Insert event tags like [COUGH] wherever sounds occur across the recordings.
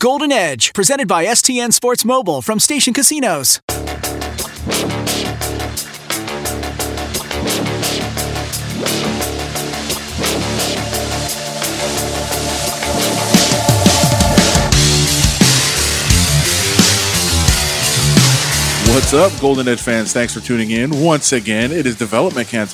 Golden Edge, presented by STN Sports Mobile from Station Casinos. What's up, Golden Edge fans? Thanks for tuning in once again. It is development camp,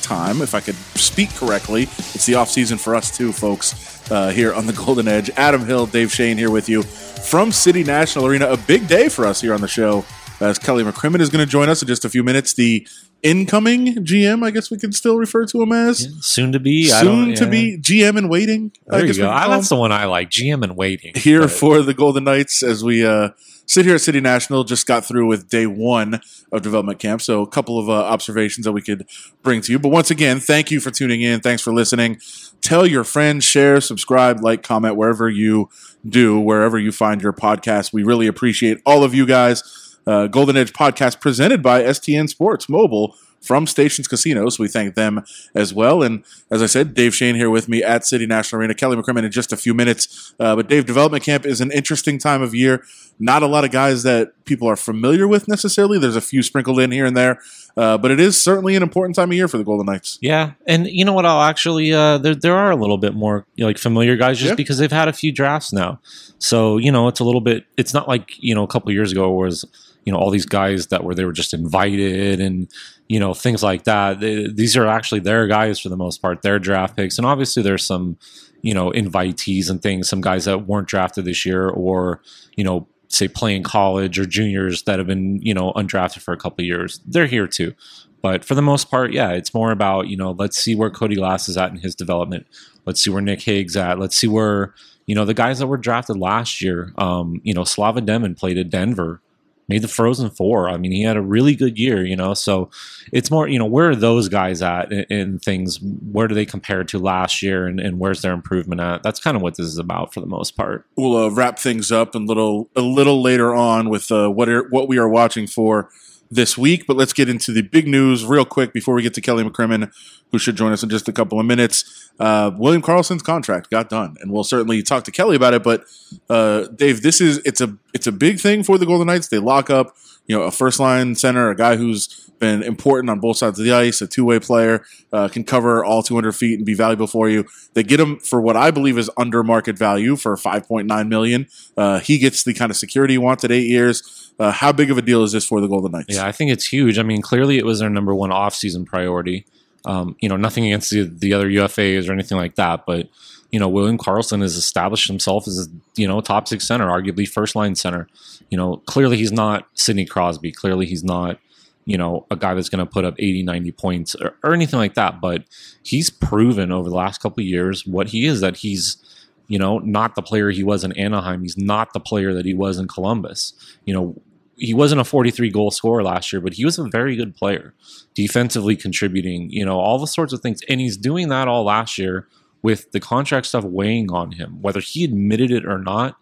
time. If I could speak correctly, it's the off season for us too, folks. Uh, here on the Golden Edge, Adam Hill, Dave Schoen here with you from City National Arena. A big day for us here on the show. As Kelly McCrimmon is going to join us in just a few minutes, the incoming GM, I guess we can still refer to him as Yeah, soon to be. I soon to be GM in waiting. There I you guess we go. Ah, that's the one I like. GM in waiting. here But- for the Golden Knights as we uh, sit here at City National. Just got through with day one of development camp, so a couple of uh, observations that we could bring to you. But once again, thank you for tuning in. Thanks for listening. Tell your friends, share, subscribe, like, comment wherever you do, wherever you find your podcast. We really appreciate all of you guys. Uh, Golden Edge podcast presented by STN Sports Mobile from Stations Casinos. We thank them as well. And as I said, Dave Schoen here with me at City National Arena. Kelly McCrimmon in just a few minutes. Uh, but Dave, development camp is an interesting time of year. Not a lot of guys that people are familiar with necessarily. There's a few sprinkled in here and there, uh, but it is certainly an important time of year for the Golden Knights. Yeah, and you know what? I'll actually uh, there there are a little bit more you know, like familiar guys just Yeah. because they've had a few drafts now. So you know, it's a little bit. It's not like you know a couple years ago was you know all these guys that were they were just invited and you know things like that. They, these are actually their guys for the most part. Their draft picks, and obviously there's some you know invitees and things. Some guys that weren't drafted this year or you know say playing college or juniors that have been you know undrafted for a couple years. They're here too. But for the most part, yeah, it's more about, you know, let's see where Cody Glass is at in his development. Let's see where Nick Hague's at. Let's see where, you know, the guys that were drafted last year, um, you know, Slava Demin played at Denver, made the Frozen Four. I mean, he had a really good year, you know. So it's more, you know, where are those guys at in, in things? Where do they compare to last year and, and where's their improvement at? That's kind of what this is about for the most part. We'll uh, wrap things up a little a little later on with uh, what are, what we are watching for this week. But let's get into the big news real quick before we get to Kelly McCrimmon, who should join us in just a couple of minutes. Uh, William Karlsson's contract got done, and we'll certainly talk to Kelly about it. But uh, Dave, this is it's a it's a big thing for the Golden Knights. They lock up, you know, a first line center, a guy who's been important on both sides of the ice, a two way player, uh, can cover all 200 feet and be valuable for you. They get him for what I believe is under market value for 5.9 million. Uh, he gets the kind of security he wants at eight years. Uh, how big of a deal is this for the Golden Knights? Yeah, I think it's huge. I mean, clearly it was their number one off-season priority. Um, you know, nothing against the, the other UFAs or anything like that, but you know, William Karlsson has established himself as a you know top six center, arguably first line center. You know, clearly he's not Sidney Crosby. Clearly he's not you know a guy that's going to put up 80, 90 points or, or anything like that. But he's proven over the last couple years what he is. That he's you know not the player he was in Anaheim. He's not the player that he was in Columbus. You know, he wasn't a 43 goal scorer last year, but he was a very good player, defensively contributing, you know, all the sorts of things. And he's doing that all last year with the contract stuff weighing on him, whether he admitted it or not.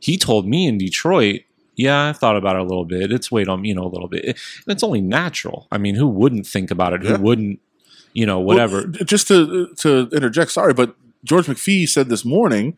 He told me in Detroit, yeah, I've thought about it a little bit. It's weighed on, you know, a little bit. And it's only natural. I mean, who wouldn't think about it? Yeah. Who wouldn't, you know, Well, whatever. just to to interject, sorry, but George McPhee said this morning,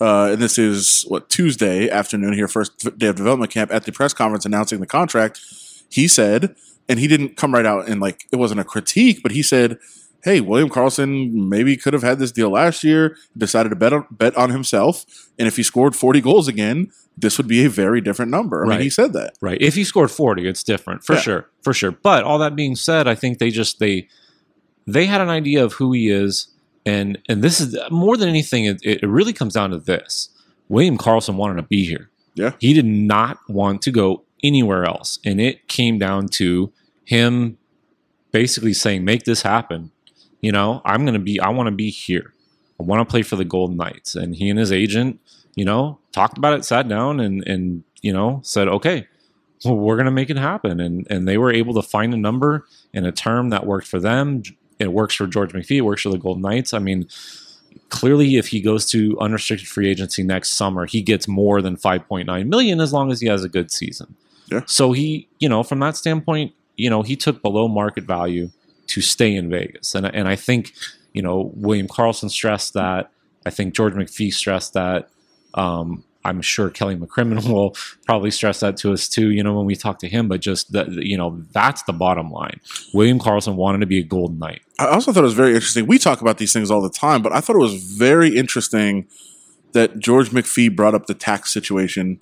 uh, and this is what Tuesday afternoon here, first day of development camp, at the press conference announcing the contract. He said, and he didn't come right out and like it wasn't a critique, but he said, "Hey, William Karlsson maybe could have had this deal last year. Decided to bet on, bet on himself, and if he scored forty goals again." This would be a very different number. I mean, Right. he said that. Right. If he scored 40, it's different for Yeah. sure. For sure. But all that being said, I think they just they they had an idea of who he is and and this is more than anything it, it really comes down to this. William Karlsson wanted to be here. Yeah. He did not want to go anywhere else and it came down to him basically saying make this happen. You know, I'm going to be I want to be here. I want to play for the Golden Knights and he and his agent you know, talked about it, sat down, and and you know said, okay, well, we're gonna make it happen, and and they were able to find a number and a term that worked for them. It works for George McPhee. It works for the Golden Knights. I mean, clearly, if he goes to unrestricted free agency next summer, he gets more than five point nine million as long as he has a good season. Yeah. So he, you know, from that standpoint, you know, he took below market value to stay in Vegas, and and I think, you know, William Karlsson stressed that. I think George McPhee stressed that. Um, I'm sure Kelly McCrimmon [LAUGHS] will probably stress that to us too, you know, when we talk to him, but just that, you know, that's the bottom line. William Karlsson wanted to be a Golden Knight. I also thought it was very interesting. We talk about these things all the time, but I thought it was very interesting that George McPhee brought up the tax situation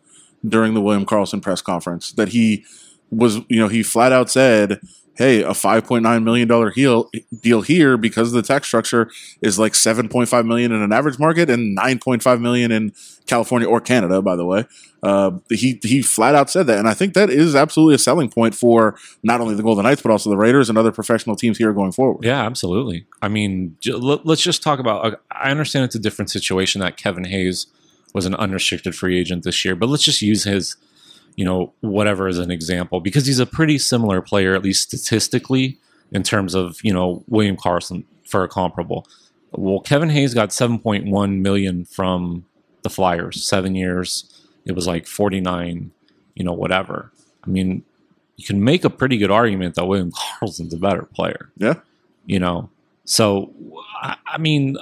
during the William Karlsson press conference. That he was, you know, he flat out said, hey, a $5.9 million deal, deal here because the tax structure is like 7.5 million in an average market and 9.5 million in California or Canada, by the way. Uh, he, he flat out said that. And I think that is absolutely a selling point for not only the Golden Knights, but also the Raiders and other professional teams here going forward. Yeah, absolutely. I mean, let's just talk about, uh, I understand it's a different situation that Kevin Hayes was an unrestricted free agent this year, but let's just use his you know, whatever as an example, because he's a pretty similar player, at least statistically, in terms of, you know, William Karlsson for a comparable. Well, Kevin Hayes got 7.1 million from the Flyers, seven years. It was like 49, you know, whatever. I mean, you can make a pretty good argument that William Karlsson's a better player. Yeah. You know, so I mean,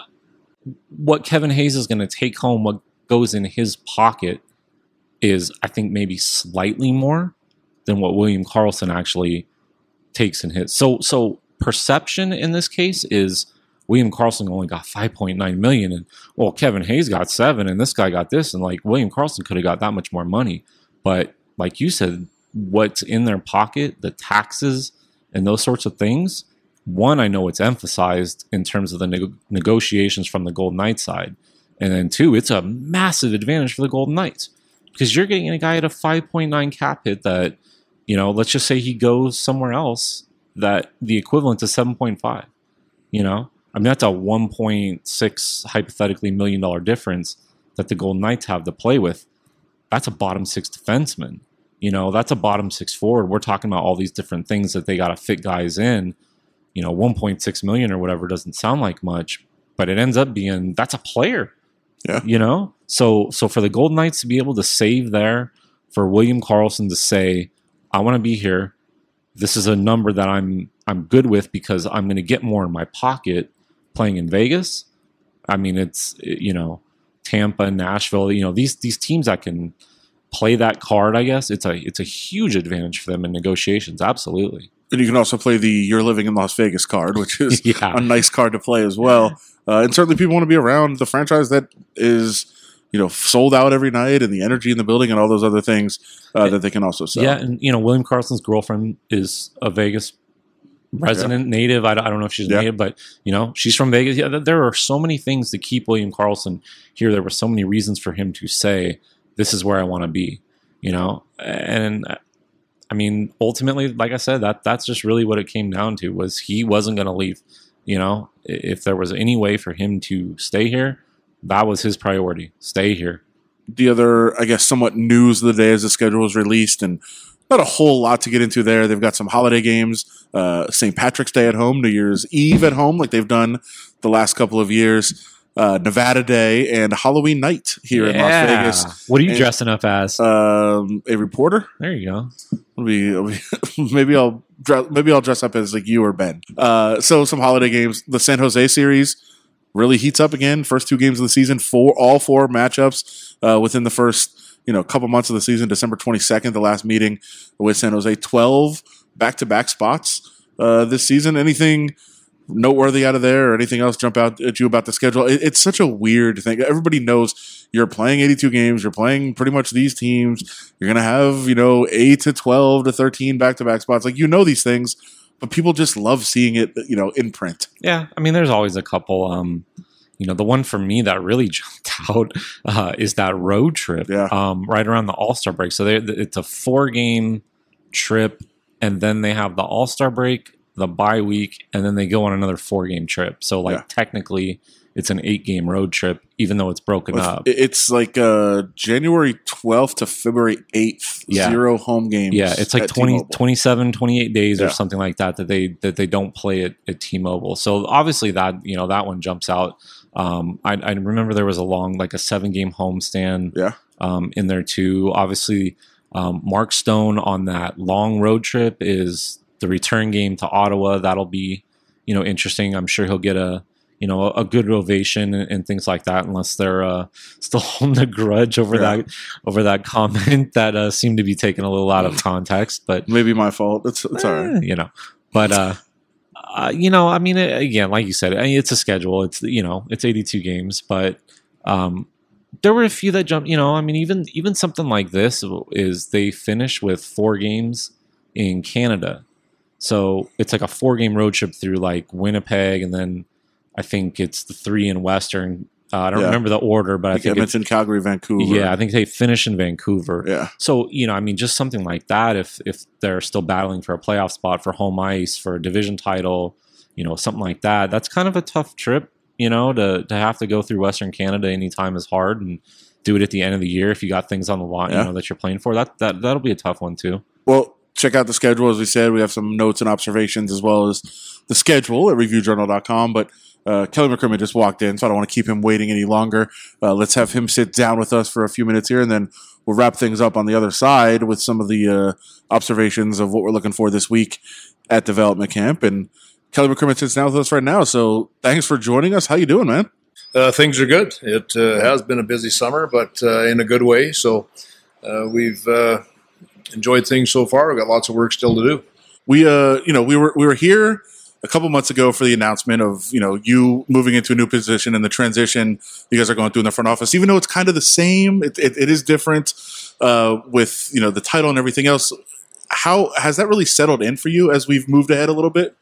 what Kevin Hayes is going to take home, what goes in his pocket, is I think maybe slightly more than what William Karlsson actually takes in his. So so perception in this case is William Karlsson only got 5.9 million and well Kevin Hayes got 7 and this guy got this and like William Karlsson could have got that much more money. But like you said what's in their pocket, the taxes and those sorts of things, one I know it's emphasized in terms of the neg- negotiations from the Golden Knights side. And then two, it's a massive advantage for the Golden Knights because you're getting a guy at a 5.9 cap hit that, you know, let's just say he goes somewhere else that the equivalent to 7.5. You know, I mean, that's a 1.6 hypothetically million dollar difference that the Golden Knights have to play with. That's a bottom six defenseman. You know, that's a bottom six forward. We're talking about all these different things that they got to fit guys in. You know, 1.6 million or whatever doesn't sound like much, but it ends up being that's a player. Yeah. You know? So so for the Golden Knights to be able to save there, for William Karlsson to say, I want to be here. This is a number that I'm I'm good with because I'm going to get more in my pocket playing in Vegas. I mean, it's you know, Tampa, Nashville, you know, these these teams that can play that card, I guess, it's a it's a huge advantage for them in negotiations, absolutely. And you can also play the "You're living in Las Vegas" card, which is [LAUGHS] Yeah. a nice card to play as well. Uh, and certainly, people want to be around the franchise that is, you know, sold out every night, and the energy in the building, and all those other things uh, that they can also sell. Yeah, and you know, William Karlsson's girlfriend is a Vegas resident native. I, don't- I don't know if she's Yeah. native, but you know, she's from Vegas. Yeah, there are so many things to keep William Karlsson here. There were so many reasons for him to say, "This is where I want to be." You know, and I mean, ultimately, like I said, that that's just really what it came down to was he wasn't going to leave. You know, if there was any way for him to stay here, that was his priority. Stay here. the other, I guess, somewhat news of the day as the schedule was released, and not a whole lot to get into there. They've got some holiday games, uh, St. Patrick's Day at home, New Year's Eve at home, like they've done the last couple of years, uh, Nevada Day, and Halloween night here in Las Vegas. What are you And- dressing up as? Um, a reporter. there you go. I'll be, I'll be- [LAUGHS] maybe I'll dress, maybe I'll dress up as like you or Ben. Uh, so some holiday games. The San Jose series really heats up again. First two games of the season, four all four matchups uh, within the first you know couple months of the season. December twenty second, the last meeting with San Jose. Twelve back to back spots uh, this season. Anything noteworthy out of there or anything else jump out at you about the schedule? It, it's such a weird thing. Everybody knows you're playing 82 games. You're playing pretty much these teams. You're to have, you know, 8 to 12 to 13 back to back spots. Like, you know, these things, but people just love seeing it, you know, in print. Yeah, I mean, there's always a couple. Um, you know, the one for me that really [LAUGHS] jumped out uh, is that road trip. Yeah. Um, right around the All Star break. So it's a four game trip, and then they have the All Star break, the bye week, and then they go on another four game trip. So like Yeah. technically, it's an eight game road trip, even though it's broken up. It's like uh, January 12th to February 8th, Yeah. zero home games. Yeah, it's like at 20, T-Mobile. 27, 28 days Yeah. or something like that that they that they don't play at, at T-Mobile. So obviously that you know that one jumps out. Um, I, I remember there was a long like a seven game homestand Yeah. um, in there too. Obviously, um, Mark Stone on that long road trip is the return game to Ottawa. That'll be you know interesting. I'm sure he'll get a you know a, a good ovation and, and, things like that, unless they're uh, [LAUGHS] still holding a grudge over yeah. that over that comment [LAUGHS] that uh, seemed to be taken a little out of context. But maybe my fault. It's it's eh, all right. You know, but. uh uh, you know, I mean, again, like you said, it's a schedule. It's you know, it's 82 games, but um, there were a few that jumped. You know, I mean, even even something like this is they finish with four games in Canada, so it's like a four game road trip through like Winnipeg, and then I think it's the three in Western. Uh, I don't yeah. remember the order, but I, I think, mentioned Calgary, Vancouver. Yeah, I think they finish in Vancouver. Yeah. So you know, I mean, just something like that. If if they're still battling for a playoff spot, for home ice, for a division title, you know, something like that. That's kind of a tough trip you know, to to have to go through Western Canada anytime is hard, and do it at the end of the year if you got things on the line, yeah. you know, that you're playing for. That that that'll be a tough one too. Well, check out the schedule as we said. We have some notes and observations as well as the schedule at reviewjournal.com. But uh, Kelly McCrimmon just walked in, so I don't want to keep him waiting any longer. Uh, let's have him sit down with us for a few minutes here, and then we'll wrap things up on the other side with some of the uh, observations of what we're looking for this week at development camp. And Kelly McCrimmon sits down with us right now. So thanks for joining us. How you doing, man? Uh, things are good. It uh, has been a busy summer, but uh, in a good way. So uh, we've uh, enjoyed things so far. We've got lots of work still to do. We, uh, you know, we were we were here a couple months ago for the announcement of you know you moving into a new position and the transition you guys are going through in the front office. Even though it's kind of the same, it, it, it is different with you know the title and everything else. How has that really settled in for you as we've moved ahead a little bit?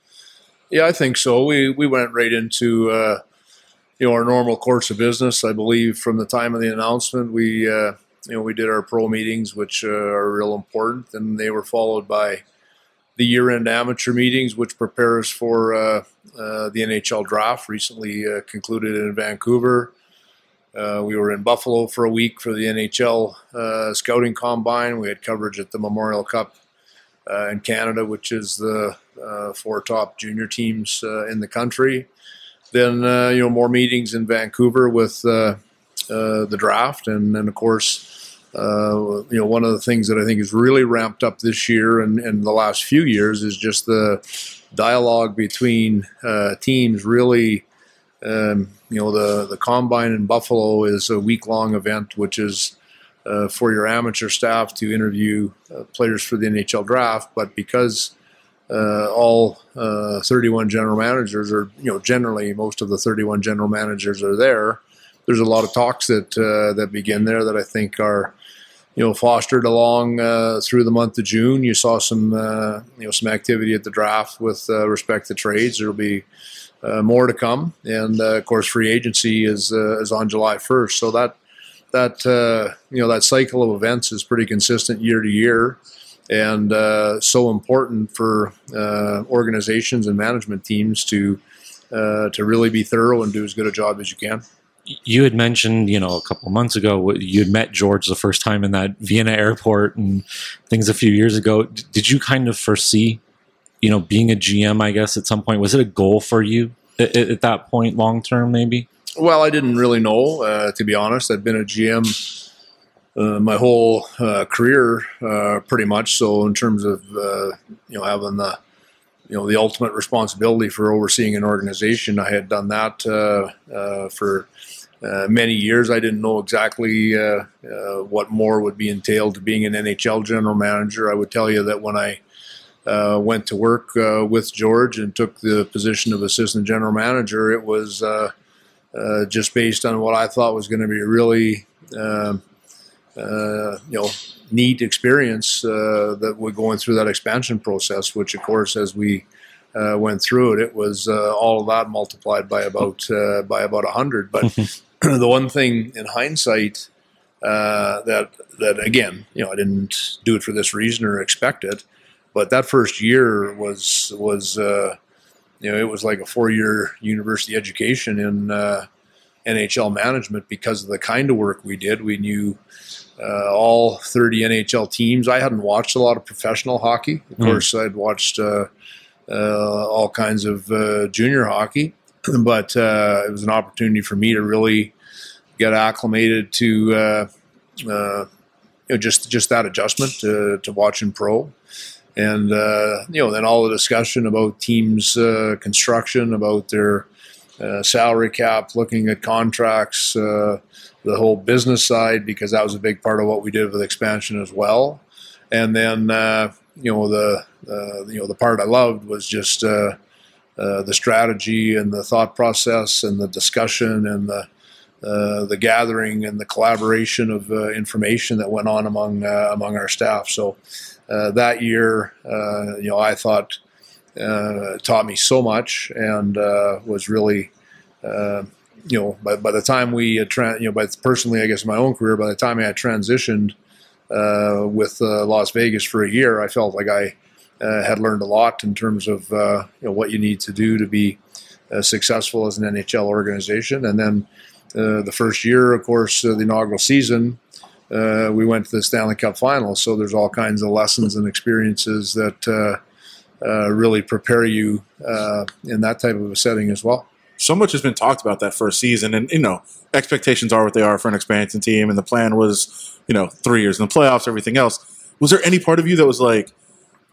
Yeah, I think so. We we went right into uh, you know our normal course of business. I believe from the time of the announcement, we uh, you know we did our pro meetings, which uh, are real important, and they were followed by the year-end amateur meetings, which prepare us for uh, uh, the NHL draft. Recently uh, concluded in Vancouver. we were in Buffalo for a week for the NHL scouting combine. We had coverage at the Memorial Cup uh, in Canada, which is the uh, four top junior teams uh, in the country. Then you know more meetings in Vancouver with the draft, and then of course you know one of the things that I think is really ramped up this year and, and the last few years is just the dialogue between teams really. Um, you know the the combine in Buffalo is a week long event, which is uh, for your amateur staff to interview uh, players for the NHL draft, but because uh, all uh, 31 general managers are, you know, generally most of the 31 general managers are there. There's a lot of talks that uh, that begin there that I think are, you know, fostered along uh, through the month of June. You saw some, you know, some activity at the draft with respect to trades. There'll be more to come, and of course, free agency is is on July 1st. So that that uh, you know that cycle of events is pretty consistent year to year, and uh, so important for uh, organizations and management teams to uh, to really be thorough and do as good a job as you can. You had mentioned, you know, a couple of months ago, you had met George the first time in that Vienna airport and things a few years ago. Did you kind of foresee, you know, being a GM? I guess at some point, was it a goal for you at, at that point, long term, maybe? Well, I didn't really know, uh, to be honest. I've been a GM uh, my whole uh, career, uh, pretty much. So, in terms of uh, you know having the you know the ultimate responsibility for overseeing an organization, I had done that uh, many years. I didn't know exactly what more would be entailed to being an NHL general manager. I would tell you that when I uh, went to work uh, with George and took the position of assistant general manager, it was uh, uh, just based on what I thought was going to be a really, um, uh, you know, neat experience uh, that we're going through that expansion process. Which, of course, as we uh, went through it, it was uh, all of that multiplied by about by about hundred. But [LAUGHS] [CLEARS THROAT] the one thing in hindsight that that again, you know, I didn't do it for this reason or expect it, but that first year was was you know, it was like a four-year university education in uh, NHL management because of the kind of work we did. We knew uh, all 30 NHL teams. I hadn't watched a lot of professional hockey. Of mm. course, I'd watched uh, uh all kinds of uh, junior hockey, [LAUGHS] but uh, it was an opportunity for me to really get acclimated to you know, just just that adjustment to, to watching pro and uh, you know then all the discussion about teams uh, construction about their uh, salary cap, looking at contracts, uh, the whole business side, because that was a big part of what we did with expansion as well. And then, uh, you know, the uh, you know the part I loved was just uh, uh, the strategy and the thought process and the discussion and the uh, the gathering and the collaboration of uh, information that went on among uh, among our staff. So that year, you know, I thought taught me so much and was really you know, by, by the time we tra- you know, by personally, I guess my own career, by the time I had transitioned uh, with uh, Las Vegas for a year, I felt like I uh, had learned a lot in terms of you know what you need to do to be successful as an NHL organization. And then the first year, of course, the inaugural season, uh, we went to the Stanley Cup final. So there's all kinds of lessons and experiences that uh, uh, really prepare you in that type of a setting as well so much has been talked about that first season, and you know expectations are what they are for an expansion team, and the plan was you know three years in the playoffs, everything else. Was there any part of you that was like,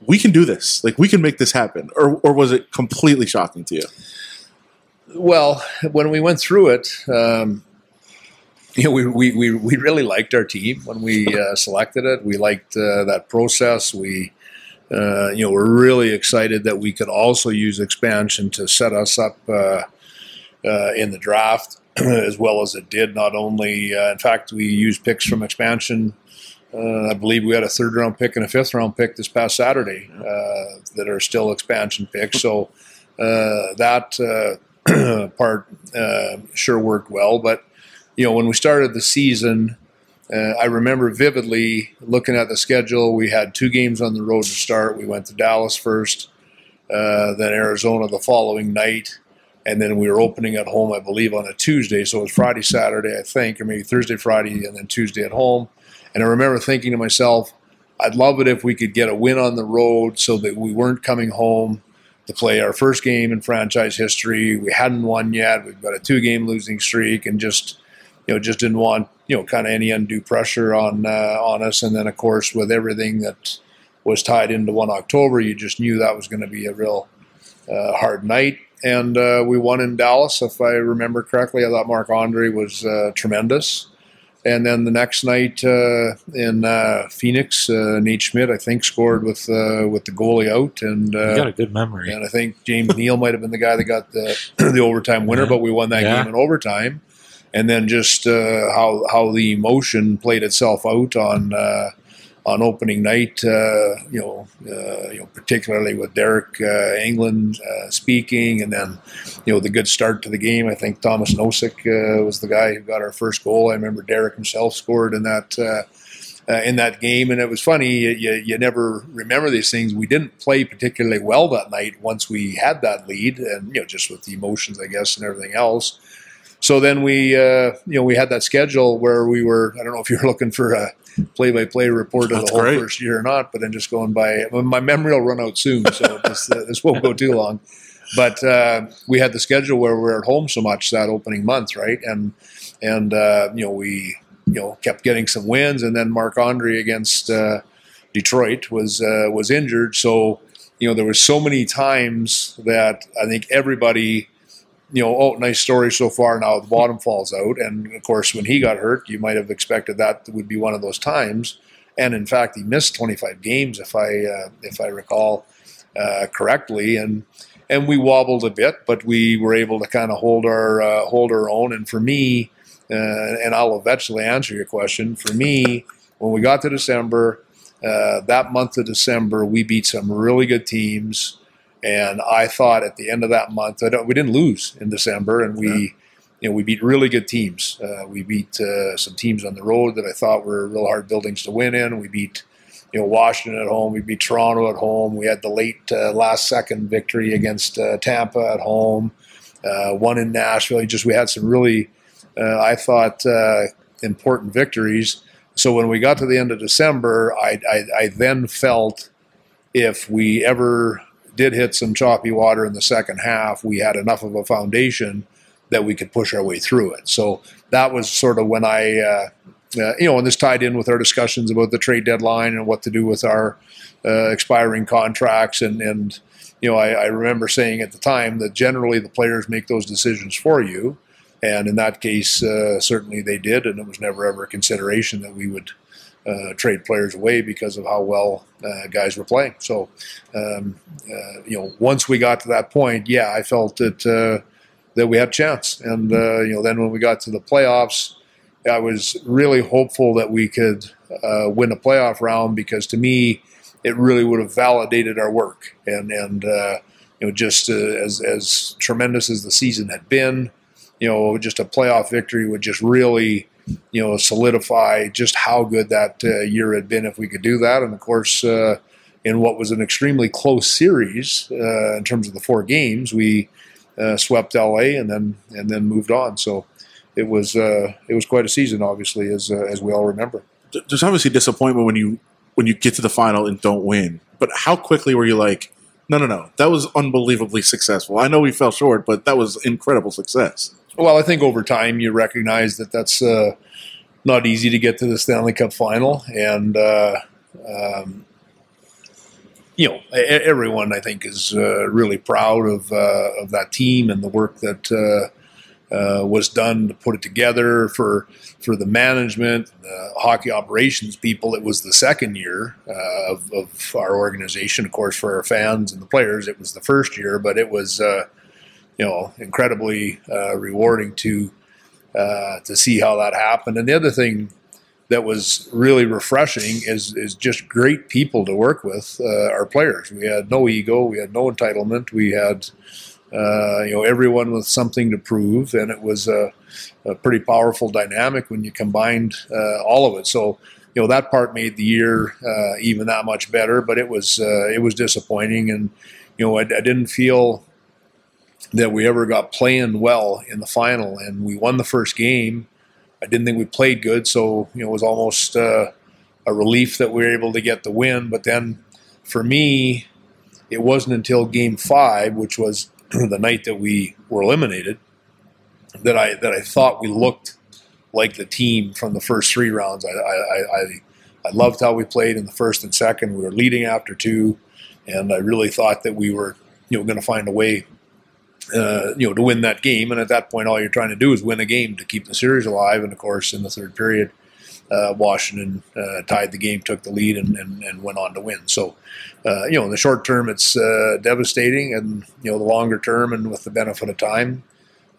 we can do this, like we can make this happen, or or was it completely shocking to you? Well, when we went through it, um, you know, we, we, we, we really liked our team when we uh, selected it. We liked uh, that process. We, uh, you know, we're really excited that we could also use expansion to set us up uh, uh, in the draft [CLEARS THROAT] as well as it did. Not only, uh, in fact, we used picks from expansion. Uh, I believe we had a third round pick and a fifth round pick this past Saturday uh, that are still expansion picks. So uh, that uh, [CLEARS THROAT] part sure worked well. But you know, when we started the season. I remember vividly looking at the schedule. We had two games on the road to start. We went to Dallas first, then Arizona the following night, and then we were opening at home, I believe, on a Tuesday. So it was Friday, Saturday, I think, or maybe Thursday, Friday, and then Tuesday at home. And I remember thinking to myself, I'd love it if we could get a win on the road so that we weren't coming home to play our first game in franchise history. We hadn't won yet. We've got a two-game losing streak, and just you know, just didn't want you know kind of any undue pressure on uh, on us. And then, of course, with everything that was tied into one October, you just knew that was going to be a real uh, hard night and uh, we won in Dallas, if I remember correctly. I thought Marc-Andre was uh, tremendous. And then the next night uh, in uh, Phoenix, uh, Nate Schmidt, I think, scored with uh, with the goalie out, and you got a good memory. And I think James Neal might have been the guy that got the [CLEARS THROAT] the overtime winner, yeah. but we won that yeah. game in overtime. And then just how how the emotion played itself out on on opening night, uh, you know, uh, you know, particularly with Deryk uh, Engelland uh, speaking, and then, you know, the good start to the game. I think Tomas Nosek uh, was the guy who got our first goal. I remember Deryk himself scored in that uh, in that game, and it was funny. You, you never remember these things. We didn't play particularly well that night once we had that lead, and you know, just with the emotions, I guess, and everything else. So then we, you know, we had that schedule where we were. I don't know if you're [LAUGHS] looking for a play-by-play report of the whole great. first year or not, but I'm just going by. My memory will run out soon, so this, [LAUGHS] uh, this won't go too long. But uh, we had the schedule where we we're at home so much that opening month, right? And and uh, you know we you know kept getting some wins, and then Marc-Andre against uh, Detroit was uh, was injured, so you know there was so many times that I think everybody you know, oh, nice story so far. Now the bottom falls out, and of course, when he got hurt, you might have expected that would be one of those times. And in fact, he missed 25 games, if I uh, if I recall uh, correctly, and and we wobbled a bit, but we were able to kind of hold our uh, hold our own. And for me, uh, and I'll eventually answer your question. For me, when we got to December, uh, that month of December, we beat some really good teams. And I thought at the end of that month, we didn't lose in December, and we, yeah. you know, we beat really good teams. Uh, we beat uh, some teams on the road that I thought were real hard buildings to win in. We beat, you know, Washington at home. We beat Toronto at home. We had the late uh, last second victory against uh, Tampa at home. Uh, one in Nashville. Just we had some really, uh, I thought, important victories. So when we got to the end of December, I, I, I then felt if we ever did hit some choppy water in the second half, we had enough of a foundation that we could push our way through it. So that was sort of when I, uh, uh, you know, and this tied in with our discussions about the trade deadline and what to do with our uh, expiring contracts and, and you know, I, I remember saying at the time that generally the players make those decisions for you. And in that case, uh, certainly they did, and it was never ever a consideration that we would uh, trade players away because of how well uh, guys were playing. So, um, uh, you know, once we got to that point, yeah, I felt that uh, that we had a chance. And uh, you know, then when we got to the playoffs, I was really hopeful that we could uh, win a playoff round because to me, it really would have validated our work. And and you know, just as as tremendous as the season had been, you know, just a playoff victory would just really you know, solidify just how good that uh, year had been if we could do that. And of course, uh, in what was an extremely close series uh, in terms of the four games, we uh, swept LA and then and then moved on. So it was uh, it was quite a season, obviously, as as we all remember. There's obviously disappointment when you when you get to the final and don't win. But how quickly were you like, no, no, no, that was unbelievably successful. I know we fell short, but that was incredible success. Well, I think over time you recognize that that's uh, not easy to get to the Stanley Cup final, and uh, um, you know everyone I think is uh, really proud of uh, of that team and the work that uh, uh, was done to put it together for for the management, the hockey operations people. It was the second year of, of, our organization, of course, for our fans and the players. It was the first year, but it was you know incredibly uh, rewarding to uh, to see how that happened. And the other thing that was really refreshing is is just great people to work with. Uh, our players, we had no ego, we had no entitlement, we had uh, you know everyone with something to prove, and it was a, a pretty powerful dynamic when you combined uh, all of it. So. You know that part made the year uh, even that much better, but it was it was disappointing, and you know I, I didn't feel that we ever got playing well in the final, and we won the first game. I didn't think we played good, so you know it was almost uh, a relief that we were able to get the win. But then, for me, it wasn't until Game Five, which was [CLEARS THROAT] the night that we were eliminated, that I that I thought we looked like the team from the first three rounds. I I, I, I loved how we played in the first and second. We were leading after two, and I really thought that we were you know going to find a way uh, you know, to win that game. And at that point, all you're trying to do is win a game to keep the series alive. And of course, in the third period, uh, Washington uh, tied the game, took the lead, and, and, and went on to win. So, uh, you know, in the short term, it's uh, devastating, and you know, the longer term, and with the benefit of time,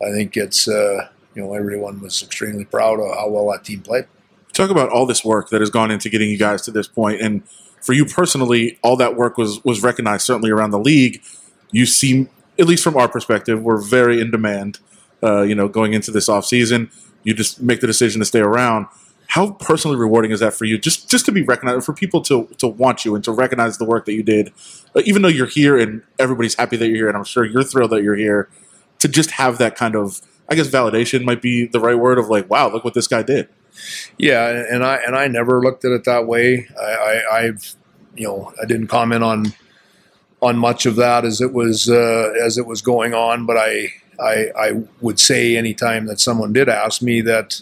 I think it's uh, you know, everyone was extremely proud of how well that team played. Talk about all this work that has gone into getting you guys to this point, and for you personally, all that work was was recognized certainly around the league. You seem at least from our perspective, we're very in demand. Uh, you know, going into this off season, you just make the decision to stay around. How personally rewarding is that for you? Just just to be recognized, for people to to want you and to recognize the work that you did, uh, even though you're here and everybody's happy that you're here, and I'm sure you're thrilled that you're here. To just have that kind of, I guess, validation might be the right word of like, wow, look what this guy did. Yeah, and I and I never looked at it that way. I, I I've you know I didn't comment on on much of that as it was uh, as it was going on. But I, I, I would say anytime that someone did ask me that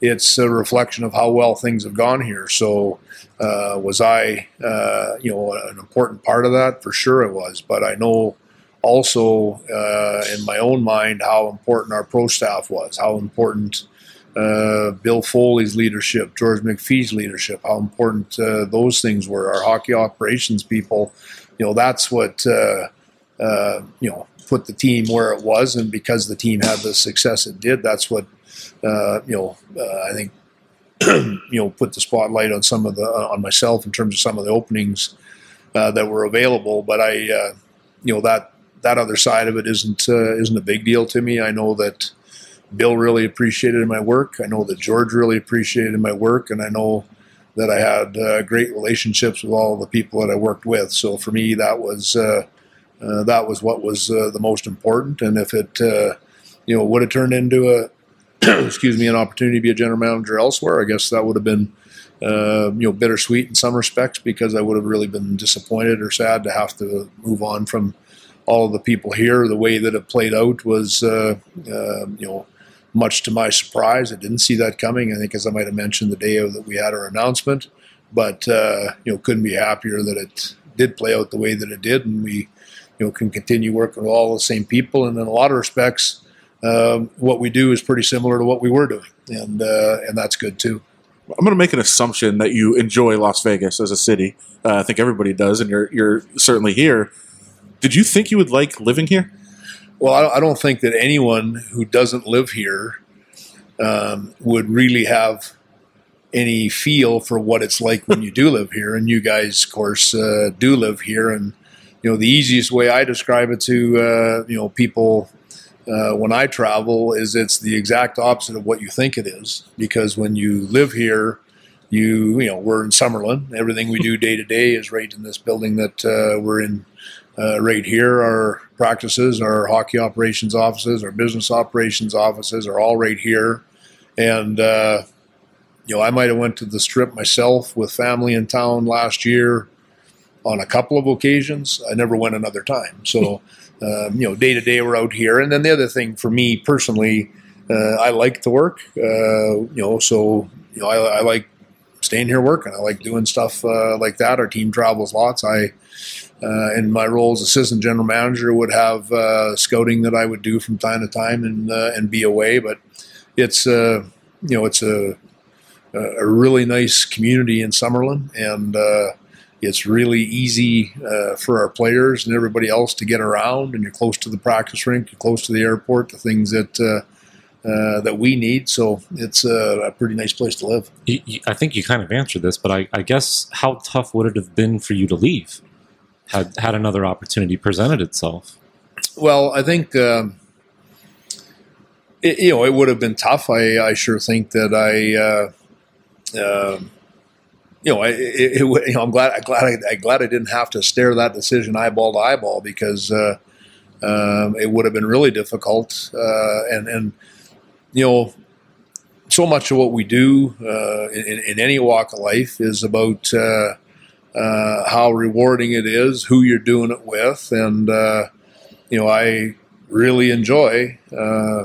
it's a reflection of how well things have gone here. So uh, was I uh, you know an important part of that? For sure it was. But I know also uh, in my own mind how important our pro staff was, how important. Uh, Bill Foley's leadership, George McPhee's leadership, how important uh, those things were. Our hockey operations people, you know that's what uh, uh, you know put the team where it was, and because the team had the success it did, that's what uh, you know uh, I think [CLEARS THROAT] you know put the spotlight on some of the on myself in terms of some of the openings uh, that were available. But I uh, you know that that other side of it isn't isn't a big deal to me. I know that. Bill really appreciated my work. I know that George really appreciated my work, and I know that I had uh, great relationships with all the people that I worked with. So for me, that was uh, uh, that was what was uh, the most important. And if it uh, you know would have turned into a [CLEARS THROAT] excuse me an opportunity to be a general manager elsewhere, I guess that would have been uh, you know bittersweet in some respects because I would have really been disappointed or sad to have to move on from all of the people here. The way that it played out was you know much to my surprise. I didn't see that coming. I think, as I might have mentioned the day that we had our announcement, but uh, you know, couldn't be happier that it did play out the way that it did, and we you know can continue working with all the same people, and in a lot of respects, um, what we do is pretty similar to what we were doing, and uh, and that's good too. I'm going to make an assumption that you enjoy Las Vegas as a city. Uh, I think everybody does, and you're you're certainly here. Did you think you would like living here? Well, I, don't think that anyone who doesn't live here um, would really have any feel for what it's like when you do live here. And you guys, of course, uh, do live here. And you know, the easiest way I describe it to uh, you know people uh, when I travel is it's the exact opposite of what you think it is. Because when you live here, you you know we're in Summerlin. Everything we do day to day is right in this building that uh, we're in. Uh, right here, our practices, our hockey operations offices, our business operations offices are all right here, and uh, you know I might have went to the strip myself with family in town last year on a couple of occasions. I never went another time. So [LAUGHS] um, you know, day to day we're out here, and then the other thing for me personally, uh, I like to work. Uh, you know, so you know I, I like staying here working. I like doing stuff uh, like that. Our team travels lots. I uh, in my role as assistant general manager, would have uh, scouting that I would do from time to time and uh, and be away. But it's uh, you know it's a a really nice community in Summerlin, and uh, it's really easy uh, for our players and everybody else to get around. And you're close to the practice rink, you're close to the airport, the things that. that we need, so it's a pretty nice place to live. I think you kind of answered this, but I, I guess how tough would it have been for you to leave? Had had another opportunity presented itself? Well, I think um, it, you know it would have been tough. I, I sure think that I, uh, uh, you know, it, it, you know, I'm glad, I'm glad, I, am glad I didn't have to stare that decision eyeball to eyeball because uh, um, it would have been really difficult. Uh, and and you know, so much of what we do uh, in, in, any walk of life is about uh, uh, how rewarding it is, who you're doing it with, and uh, you know I really enjoy uh,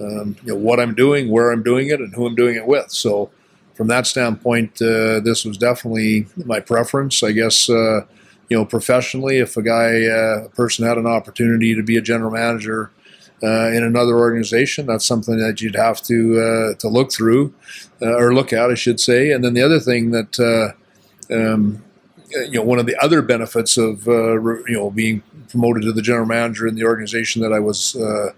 um, you know what I'm doing, where I'm doing it, and who I'm doing it with. So from that standpoint, uh, this was definitely my preference. I guess uh, you know professionally, if a guy, uh, a person had an opportunity to be a general manager. in another organization, that's something that you'd have to to look through or look at, I should say. And then the other thing that um, you know, one of the other benefits of uh, you know being promoted to the general manager in the organization that I was uh,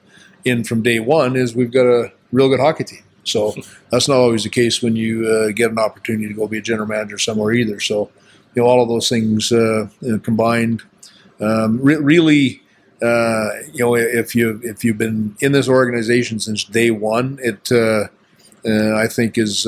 in from day one is we've got a real good hockey team. So [LAUGHS] that's not always the case when you uh, get an opportunity to go be a general manager somewhere either. So you know all of those things uh, combined um, re- really. Uh, you know, if you if you've been in this organization since day one, it uh, I think is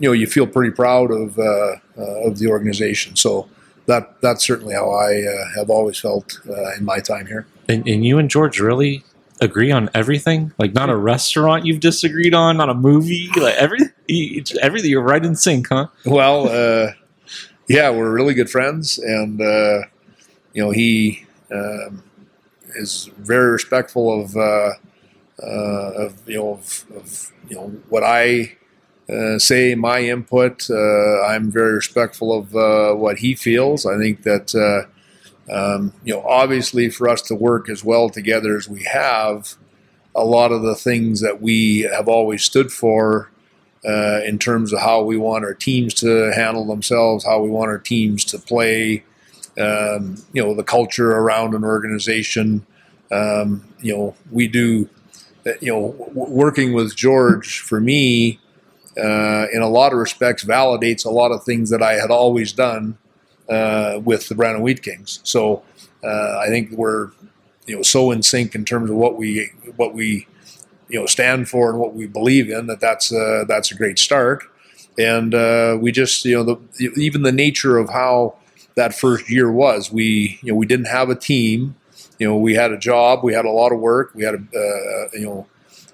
you know you feel pretty proud of uh, uh, of the organization. So that that's certainly how I uh, have always felt uh, in my time here. And, and, you and George really agree on everything. Like not a restaurant you've disagreed on, not a movie, like everything. [LAUGHS] Everything you're right in sync, huh? Well, uh, yeah, we're really good friends, and uh, you know he um, is very respectful of. of you know, of, of you know what I uh, say my input. Uh, I'm very respectful of uh, what he feels. I think that uh, um, you know, obviously, for us to work as well together as we have, a lot of the things that we have always stood for. Uh, in terms of how we want our teams to handle themselves, how we want our teams to play, um, you know, the culture around an organization. Um, you know, we do, you know, w- working with George for me, uh, in a lot of respects, validates a lot of things that I had always done uh, with the Brandon Wheat Kings. So uh, I think we're you know so in sync in terms of what we what we you know stand for and what we believe in that that's uh, that's a great start. And uh, we just you know the, even the nature of how that first year was. We you know we didn't have a team. You know we had a job. We had a lot of work. We had a you know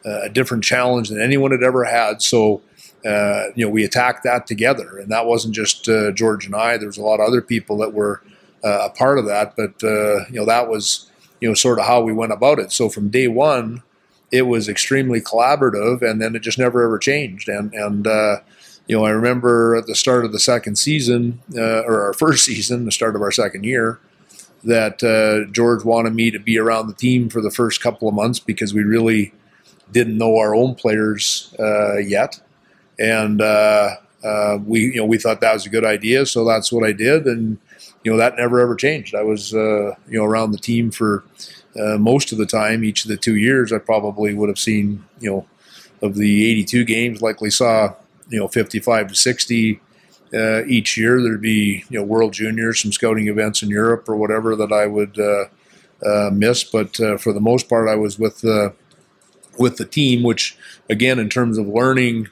a different challenge than anyone had ever had. So uh, you know, we attacked that together. And that wasn't just uh, George and I. There was a lot of other people that were uh, a part of that. But, uh, you know, that was, you know, sort of how we went about it. So from day one, it was extremely collaborative and then it just never ever changed. And, and, uh, you know, I remember at the start of the second season, or our [LAUGHS] first season, the start of our second year, that uh, George wanted me to be around the team for the first couple of months because we really didn't know our own players uh, yet, and uh, uh, we you know we thought that was a good idea, so that's what I did, and you know that never ever changed. I was uh, you know around the team for uh, most of the time. Each of the two years, I probably would have seen you know of the 82 games, likely saw you know 55 to 60 uh, each year. There'd be you know World Juniors, some scouting events in Europe or whatever that I would uh, miss. But for the most part, I was with the with the team, which again, in terms of learning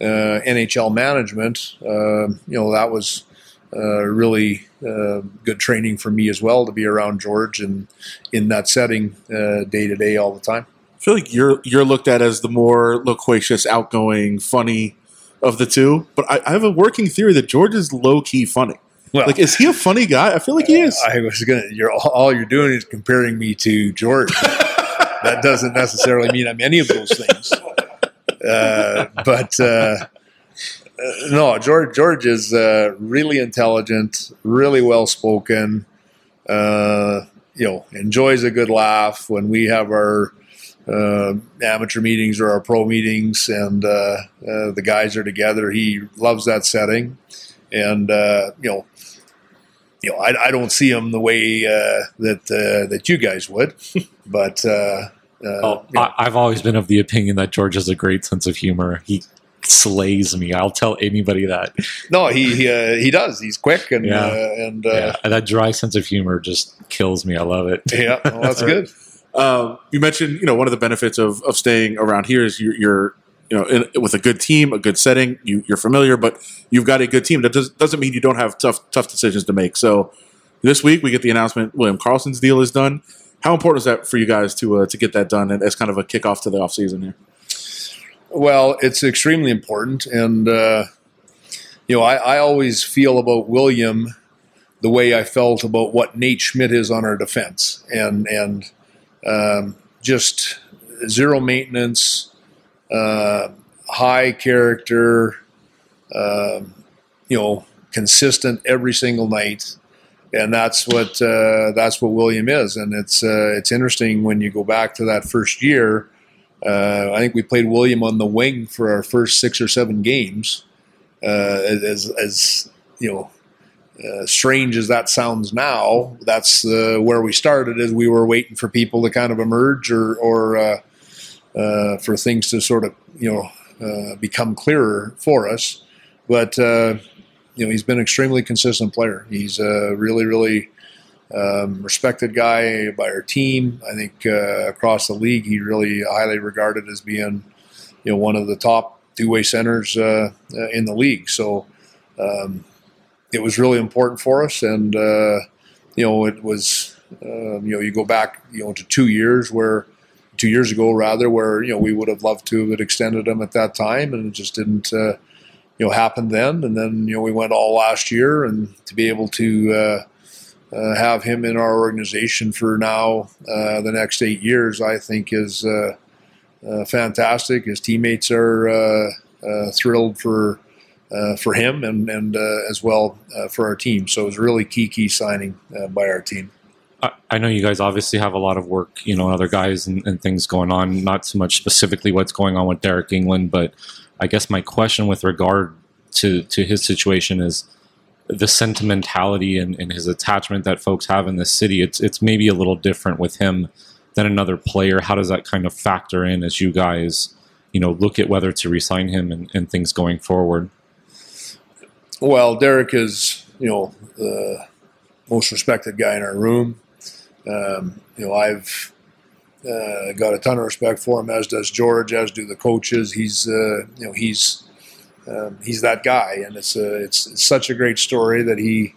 Uh, NHL management, uh, you know that was. Uh, really uh, good training for me as well to be around George and in that setting day to day all the time. I feel like you're you're looked at as the more loquacious, outgoing, funny of the two. But I, I have a working theory that George is low key funny. Well, like, is he a funny guy? I feel like he [LAUGHS] is. I was gonna. You're all you're doing is comparing me to George. [LAUGHS] that doesn't necessarily mean I'm any of those things. [LAUGHS] Uh, but uh, no, George. George is uh, really intelligent, really well spoken. Uh, you know, enjoys a good laugh when we have our uh, amateur meetings or our pro meetings, and uh, uh, the guys are together. He loves that setting, and uh, you know, you know, I, I, don't see him the way uh, that uh, that you guys would, [LAUGHS] but. Oh, you know. I've always been of the opinion that George has a great sense of humor. He slays me. I'll tell anybody that. No, he he, uh, he does. He's quick and yeah. uh, and uh, yeah. that dry sense of humor just kills me. I love it. Yeah, well, that's [LAUGHS] good. Um, you mentioned, you know, one of the benefits of, of staying around here is you're, you're you know, in, with a good team, a good setting, you, are familiar, but you've got a good team. That does, doesn't mean you don't have tough tough decisions to make. So this week we get the announcement William Karlsson's deal is done. How important is that for you guys to uh, to get that done as kind of a kickoff to the offseason here? Well, it's extremely important, and uh, you know, I, I always feel about William the way I felt about what Nate Schmidt is on our defense, and and um, just zero maintenance, uh, high character, uh, you know, consistent every single night, and that's what uh, that's what William is. And it's uh, it's interesting when you go back to that first year. Uh, I think we played William on the wing for our first six or seven games. Uh, as, as you know, uh, strange as that sounds now, that's uh, where we started. Is we were waiting for people to kind of emerge, or, or for things to sort of you know become clearer for us. But you know, he's been an extremely consistent player. He's a really, really um, respected guy by our team. I think across the league, he really highly regarded as being you know one of the top two-way centers in the league. So. Um, it was really important for us, and uh, you know it was um, you know you go back you know to two years where two years ago rather where you know we would have loved to have extended him at that time, and it just didn't uh, you know happen then. And then you know we went all last year, and to be able to uh, uh, have him in our organization for now uh, the next eight years, I think is uh, uh, fantastic. His teammates are thrilled for uh, for him and and uh, as well uh, for our team. So it was really key key signing uh, by our team. I know you guys obviously have a lot of work, you know, other guys and, and, things going on. Not so much specifically what's going on with Deryk Engelland, but I guess my question with regard to to his situation is the sentimentality and, and his attachment that folks have in this city. It's it's maybe a little different with him than another player. How does that kind of factor in as you guys, you know, look at whether to resign him and, and things going forward? Well, Deryk is, you know, the most respected guy in our room. Um, you know, I've uh, got a ton of respect for him, as does George, as do the coaches. He's, uh, you know, he's um, he's that guy, and it's a, it's, it's such a great story that he,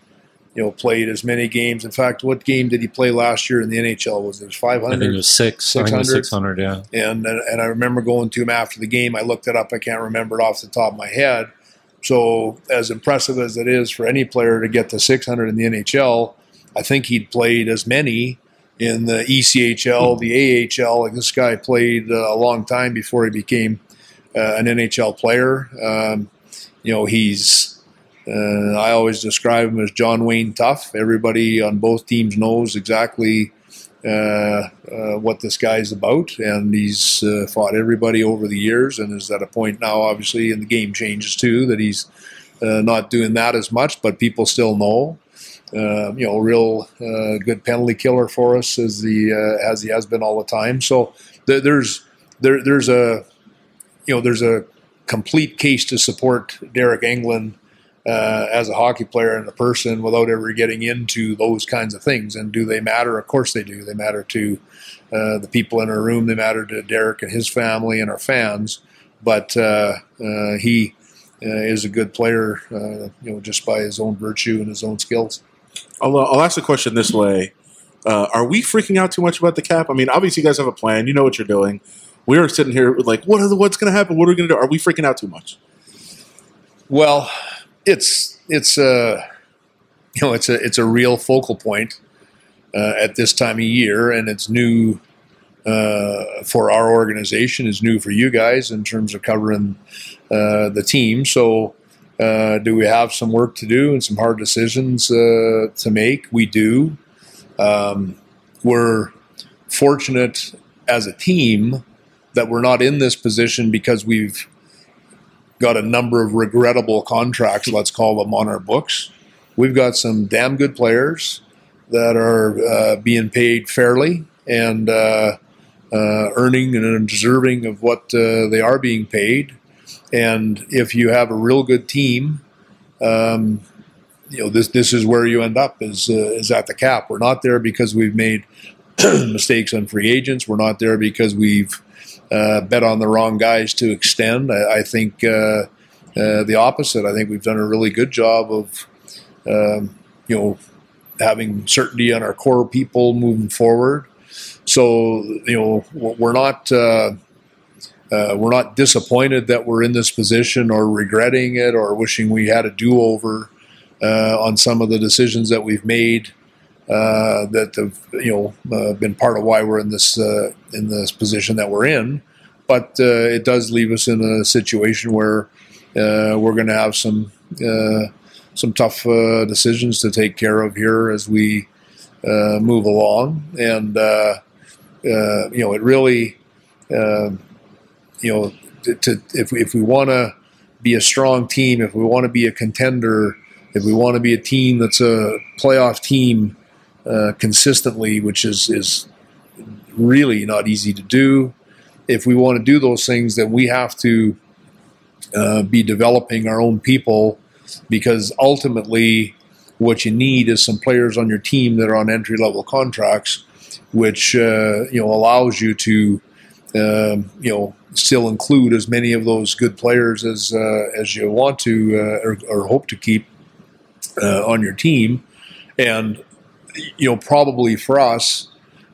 you know, played as many games. In fact, what game did he play last year in the NHL? Was it 500? I think it was six. 600. 600, yeah. And and I remember going to him after the game. I looked it up. I can't remember it off the top of my head so, as impressive as it is for any player to get to 600 in the NHL, I think he'd played as many in the ECHL, the AHL. Like this guy played uh, a long time before he became uh, an NHL player. Um, you know, he's Uh, I always describe him as John Wayne Tough. Everybody on both teams knows exactly uh, uh, what this guy's about, and he's uh, fought everybody over the years, and is at a point now, obviously, and the game changes too, that he's not doing that as much, but people still know. Uh, you know, real uh, good penalty killer for us as the as he has been all the time. So th- there's there, there's a you know there's a complete case to support Deryk Engelland uh, as a hockey player and a person without ever getting into those kinds of things. And do they matter? Of course they do. They matter to uh, the people in our room. They matter to Deryk and his family and our fans. But uh, uh he uh, is a good player, uh, you know, just by his own virtue and his own skills. I'll, I'll ask the question this way: Are we freaking out too much about the cap? I mean, obviously you guys have a plan. You know what you're doing. We are sitting here like, what are the, what's going to happen? What are we going to do? Are we freaking out too much? Well, it's it's a you know it's a it's a real focal point uh, at this time of year, and it's new uh, for our organization. Is new for you guys in terms of covering uh, the team. So. Uh, do we have some work to do and some hard decisions uh, to make? We do. Um, we're fortunate as a team that we're not in this position because we've got a number of regrettable contracts, let's call them, on our books. We've got some damn good players that are uh, being paid fairly and uh, uh, earning and deserving of what uh, they are being paid. And if you have a real good team, um, you know this this is where you end up is uh, is at the cap. We're not there because we've made [CLEARS THROAT] mistakes on free agents. We're not there because we've uh, bet on the wrong guys to extend. I, I think uh, uh, the opposite. I think we've done a really good job of, um, you know, having certainty on our core people moving forward. So you know, we're not. Uh, we're not disappointed that we're in this position or regretting it or wishing we had a do over uh, on some of the decisions that we've made uh, that have you know uh, been part of why we're in this uh, in this position that we're in. But uh, it does leave us in a situation where we're going to have some some tough decisions to take care of here as we move along. And you know, it really you know to, if if we want to be a strong team, if we want to be a contender, if we want to be a team that's a playoff team, uh, consistently, which is is really not easy to do. If we want to do those things, then we have to uh, be developing our own people because ultimately, what you need is some players on your team that are on entry level contracts, which uh, you know allows you to you know still include as many of those good players as uh, as you want to uh, or, or, hope to keep uh, on your team, and you know, probably for us,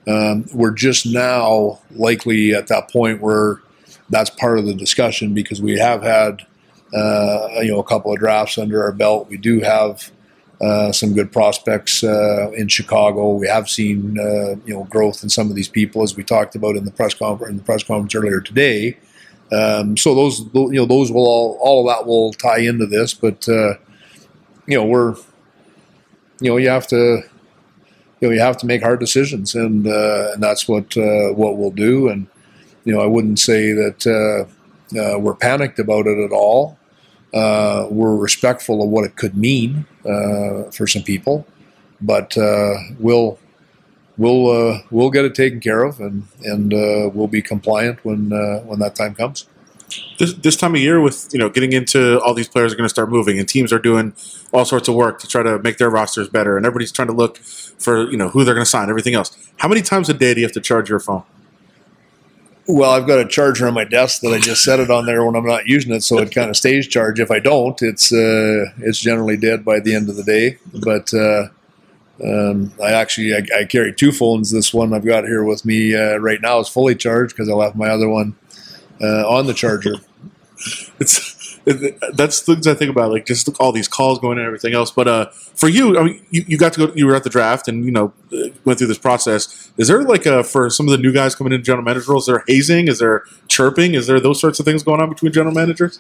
um, we're just now likely at that point where that's part of the discussion because we have had, uh, you know, a couple of drafts under our belt. We do have uh, some good prospects uh, in Chicago. We have seen, uh, you know, growth in some of these people as we talked about in the press conference, in the press conference earlier today. Um, so those, you know, those will all, all of that will tie into this, but, uh, you know, we're, you know, you have to, you know you have to make hard decisions, and uh, and that's what what we'll do. And you know I wouldn't say that we're panicked about it at all. We're respectful of what it could mean Uh, for some people, but uh, we'll we'll uh, we'll get it taken care of, and and we'll be compliant when when that time comes. This, this time of year with you know getting into all these players are going to start moving and teams are doing all sorts of work to try to make their rosters better and everybody's trying to look for you know who they're going to sign everything else. How many times a day do you have to charge your phone well i've got a charger on my desk that i just set it on there when i'm not using it so it kind of stays charged if i don't it's uh, it's generally dead by the end of the day but uh, um, I actually I, I, carry two phones. This one I've got here with me uh, right now is fully charged because I left my other one uh, on the charger. it's that's things I think about, like just all these calls going and everything else. But uh, for you, I mean, you, you, got to go. You were at the draft, and you know went through this process. Is there like a for some of the new guys coming into general manager roles? Is there hazing? Is there chirping? Is there those sorts of things going on between general managers?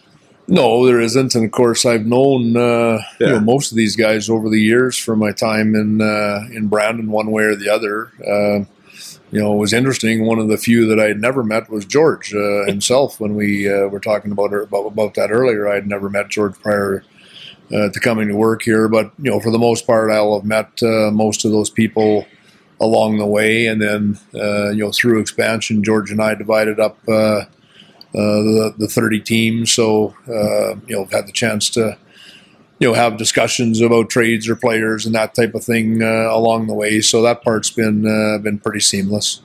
No, there isn't, and of course, I've known uh, you know most of these guys over the years from my time in uh, in Brandon, one way or the other. Uh, you know, it was interesting. One of the few that I had never met was George uh, [LAUGHS] himself. When we uh, were talking about, about about that earlier, I had never met George prior uh, to coming to work here. But you know, for the most part, I'll have met uh, most of those people along the way, and then uh, you know, through expansion, George and I divided up. Uh, uh, the, the 30 teams. So, uh, you know, I've had the chance to, you know, have discussions about trades or players and that type of thing uh, along the way. So that part's been uh, been pretty seamless.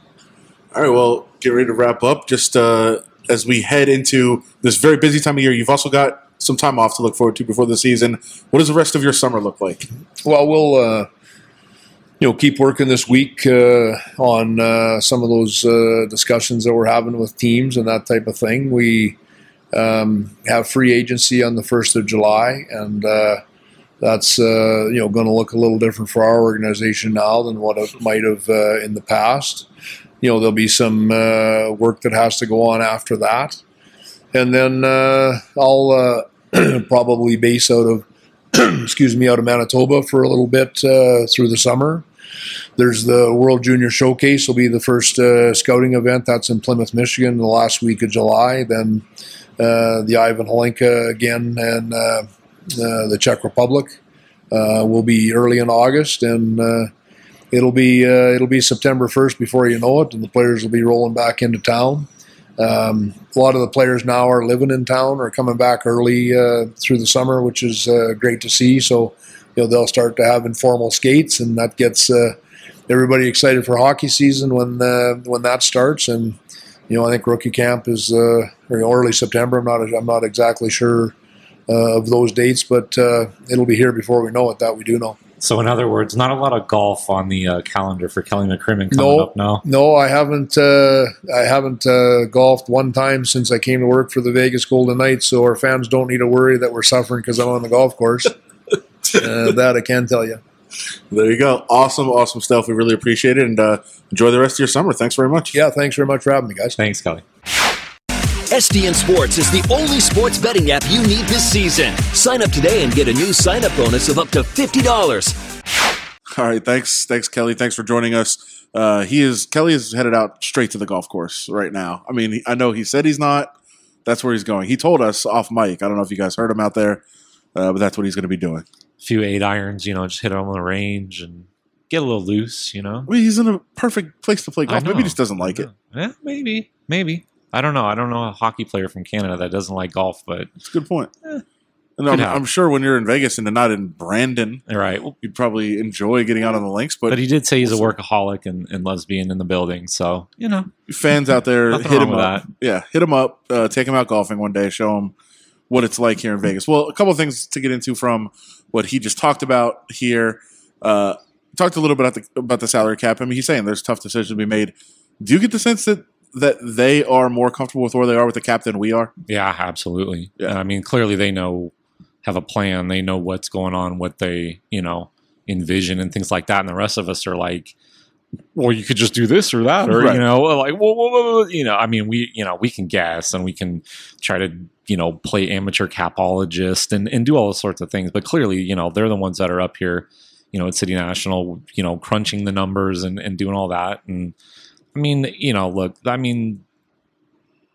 All right, well, get ready to wrap up. Just uh, as we head into this very busy time of year, you've also got some time off to look forward to before the season. What does the rest of your summer look like? Well, we'll uh, you know keep working this week uh, on uh, some of those uh, discussions that we're having with teams and that type of thing. We um, have free agency on the first of July, and uh, that's uh, you know going to look a little different for our organization now than what it might have uh, in the past. You know, there'll be some uh, work that has to go on after that, and then uh, I'll uh, [CLEARS THROAT] probably base out of [CLEARS THROAT] excuse me, out of Manitoba for a little bit through the summer. There's the World Junior Showcase. Will be the first scouting event. That's in Plymouth, Michigan, the last week of July. Then the Ivan Hlinka again and uh, uh, the Czech Republic uh, will be early in August, and uh, it'll be uh, it'll be September 1st before you know it, and the players will be rolling back into town. Um, a lot of the players now are living in town or coming back early uh, through the summer, which is uh, great to see. So, you know, they'll start to have informal skates, and that gets uh, everybody excited for hockey season when uh, when that starts. And you know, I think rookie camp is uh, early September. I'm not I'm not exactly sure uh, of those dates, but uh, it'll be here before we know it. That we do know. So, in other words, not a lot of golf on the uh, calendar for Kelly McCrimmon coming No. up now. No, I haven't. Uh, I haven't uh, golfed one time since I came to work for the Vegas Golden Knights. So our fans don't need to worry that we're suffering because I'm on the golf course. [LAUGHS] uh, that I can tell you. There you go. Awesome, awesome stuff. We really appreciate it, and uh, enjoy the rest of your summer. Thanks very much. Yeah, thanks very much for having me, guys. Thanks, Kelly. STN Sports is the only sports betting app you need this season. Sign up today and get a new sign up bonus of up to $50. All right, thanks, thanks, Kelly. Thanks for joining us. Uh, he is Kelly is headed out straight to the golf course right now. I mean, I know he said he's not. That's where he's going. He told us off mic. I don't know if you guys heard him out there, but that's what he's going to be doing. A few eight irons, you know, just hit them on the range and get a little loose, you know. Mean, he's in a perfect place to play golf. Maybe he just doesn't like it. Yeah, maybe, maybe. I don't know. I don't know a hockey player from Canada that doesn't like golf, but It's a good point. Eh, and I'm. I'm sure when you're in Vegas and not in Brandon, right, Well, you'd probably enjoy getting out on the links. But, but he did say he's a workaholic and, and loves being in the building, so you know, fans out there, hit him with up. Yeah, hit him up. Uh, take him out golfing one day. Show him what it's like here in Vegas. Well, a couple of things to get into from what he just talked about here. Uh, talked a little bit about the, about the salary cap. I mean, he's saying there's tough decisions to be made. Do you get the sense that that they are more comfortable with where they are with the cap than we are? Yeah, absolutely. Yeah. I mean, clearly they know, have a plan. They know what's going on, what they, you know, envision and things like that. And the rest of us are like, well, you could just do this or that, or Right. you know, like, whoa, whoa, whoa, whoa. you know, I mean, we, you know, we can guess and we can try to, you know, play amateur capologist and and do all sorts of things. But clearly, you know, they're the ones that are up here, you know, at City National, you know, crunching the numbers and and doing all that. And I mean, you know, look, I mean,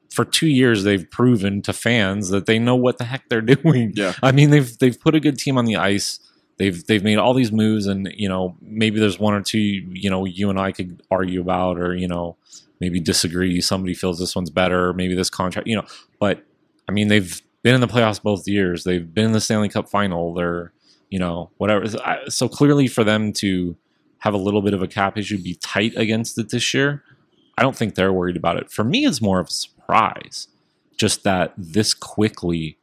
for two years they've proven to fans that they know what the heck they're [LAUGHS] doing. Yeah. I mean, they've they've put a good team on the ice. They've they've made all these moves, and you know maybe there's one or two you know you and I could argue about, or you know maybe disagree. Somebody feels this one's better, maybe this contract, you know. But I mean, they've been in the playoffs both years. They've been in the Stanley Cup final. They're you know whatever. So clearly, for them to have a little bit of a cap issue, be tight against it this year, I don't think they're worried about it. For me, it's more of a surprise, just that this quickly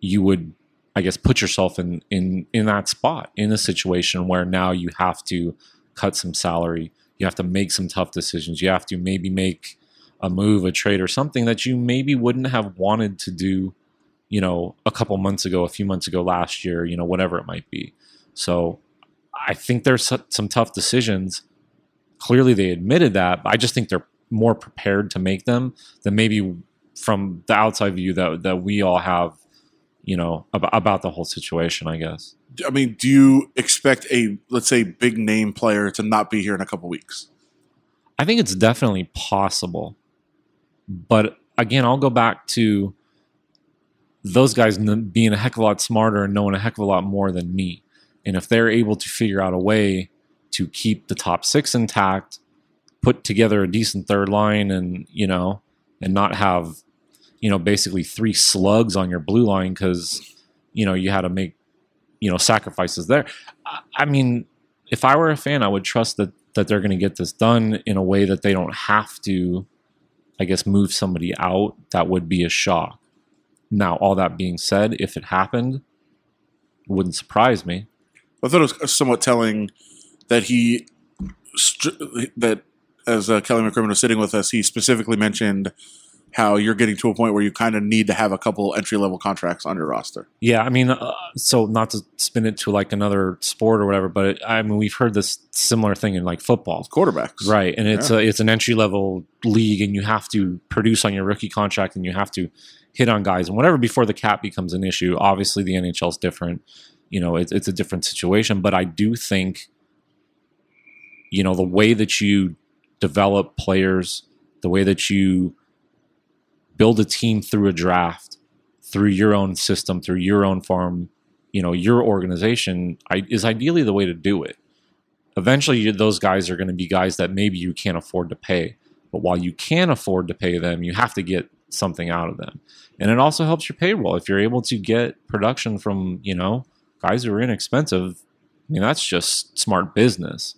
you would, I guess, put yourself in in in that spot in a situation where now you have to cut some salary, you have to make some tough decisions, you have to maybe make a move, a trade, or something that you maybe wouldn't have wanted to do, you know, a couple months ago, a few months ago, last year, you know, whatever it might be. So I think there's some tough decisions. Clearly, they admitted that. I just think they're more prepared to make them than maybe from the outside view that that we all have, you know, about, about the whole situation, I guess. I mean, do you expect a let's say big name player to not be here in a couple weeks? I think it's definitely possible. But again, I'll go back to those guys being a heck of a lot smarter and knowing a heck of a lot more than me. And if they're able to figure out a way to keep the top six intact, put together a decent third line, and you know, and not have, you know, basically three slugs on your blue line because you know you had to make, you know, sacrifices there. I mean, if I were a fan, I would trust that that they're going to get this done in a way that they don't have to, I guess, move somebody out. That would be a shock. Now, all that being said, if it happened, wouldn't surprise me. I thought it was somewhat telling that he that as uh, Kelly McCrimmon was sitting with us, he specifically mentioned how you're getting to a point where you kind of need to have a couple entry level contracts on your roster. Yeah, I mean, uh, so not to spin it to like another sport or whatever, but it, I mean, we've heard this similar thing in like football, quarterbacks, right? And it's yeah. a, it's an entry level league, and you have to produce on your rookie contract, and you have to hit on guys and whatever before the cap becomes an issue. Obviously, the NHL is different. You know, it, it's a different situation, but I do think, you know, the way that you develop players, the way that you build a team through a draft, through your own system, through your own farm, you know, your organization is ideally the way to do it. Eventually, those guys are going to be guys that maybe you can't afford to pay. But while you can afford to pay them, you have to get something out of them. And it also helps your payroll. If you're able to get production from, you know, guys who are inexpensive, I mean, that's just smart business.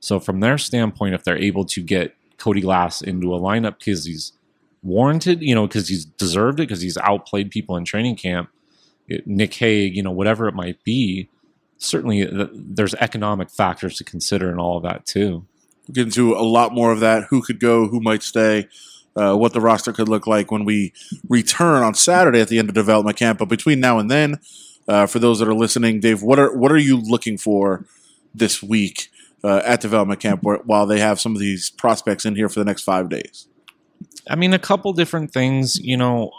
So from their standpoint, if they're able to get Cody Glass into a lineup because he's warranted, you know, because he's deserved it, because he's outplayed people in training camp. It, Nick Hague, you know, whatever it might be, certainly th- there's economic factors to consider and all of that too. We'll get into a lot more of that. Who could go? Who might stay? Uh, what the roster could look like when we return on Saturday at the end of development camp. But between now and then, uh, for those that are listening, Dave, what are what are you looking for this week uh, at development camp while they have some of these prospects in here for the next five days? I mean, a couple different things. You know,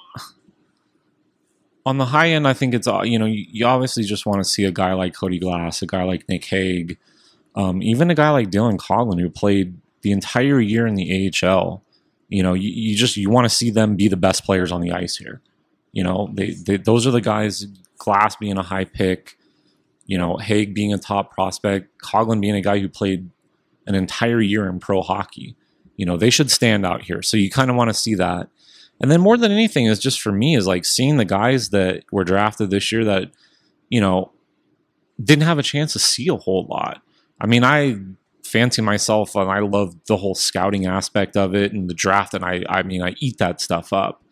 on the high end, I think it's uh, you know you, obviously just want to see a guy like Cody Glass, a guy like Nick Hague, um, even a guy like Dylan Coghlan who played the entire year in the AHL. You know, you, you just you want to see them be the best players on the ice here. You know, they, they those are the guys. Glass being a high pick, you know, Hague being a top prospect, Coghlan being a guy who played an entire year in pro hockey you know, they should stand out here. So you kind of want to see that. And then more than anything is just for me is like seeing the guys that were drafted this year that, you know, didn't have a chance to see a whole lot. I mean, I fancy myself and I love the whole scouting aspect of it and the draft and I I mean I eat that stuff up.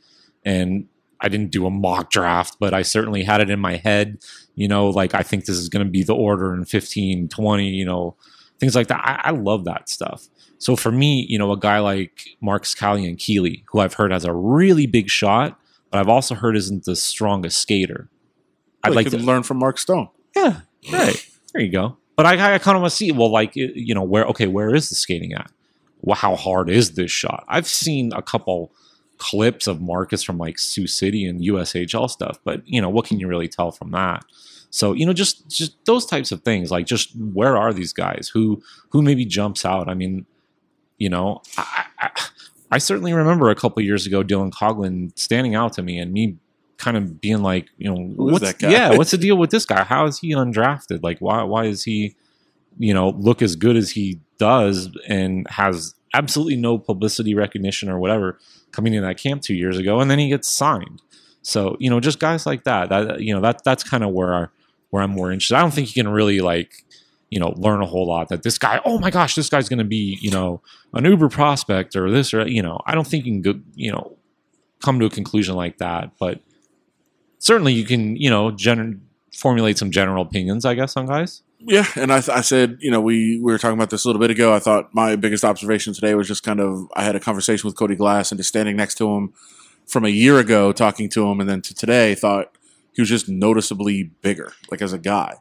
And I didn't do a mock draft, but I certainly had it in my head, you know, like I think this is going to be the order in 15, 20, you know, things like that. I, I love that stuff. So for me, you know, a guy like Marcus Kallionkieli, who I've heard has a really big shot, but I've also heard isn't the strongest skater. I'd well, like to learn from Mark Stone. Yeah, right. There you go. But I, I kind of want to see, well, like, you know, where, okay, where is the skating at? Well, how hard is this shot? I've seen a couple clips of Marcus from like Sioux City and USHL stuff, but, you know, what can you really tell from that? So you know, just just those types of things, like just where are these guys? Who who maybe jumps out? I mean, you know, I, I, I certainly remember a couple years ago Dylan Coghlan standing out to me and me kind of being like, you know, what's, yeah, what's the deal with this guy? How is he undrafted? Like, why why is he, you know, look as good as he does and has absolutely no publicity recognition or whatever coming in that camp two years ago, and then he gets signed. So you know, just guys like that. That you know, that that's kind of where where I'm more interested. I don't think you can really like you know learn a whole lot that this guy oh my gosh this guy's going to be you know an uber prospect or this or you know. I don't think you can go you know come to a conclusion like that but certainly you can you know gen- formulate some general opinions i guess on guys. Yeah and I, I said you know we, we were talking about this a little bit ago. I thought my biggest observation today was just kind of i had a conversation with cody glass and just standing next to him from a year ago talking to him and then to today thought he was just noticeably bigger like as a guy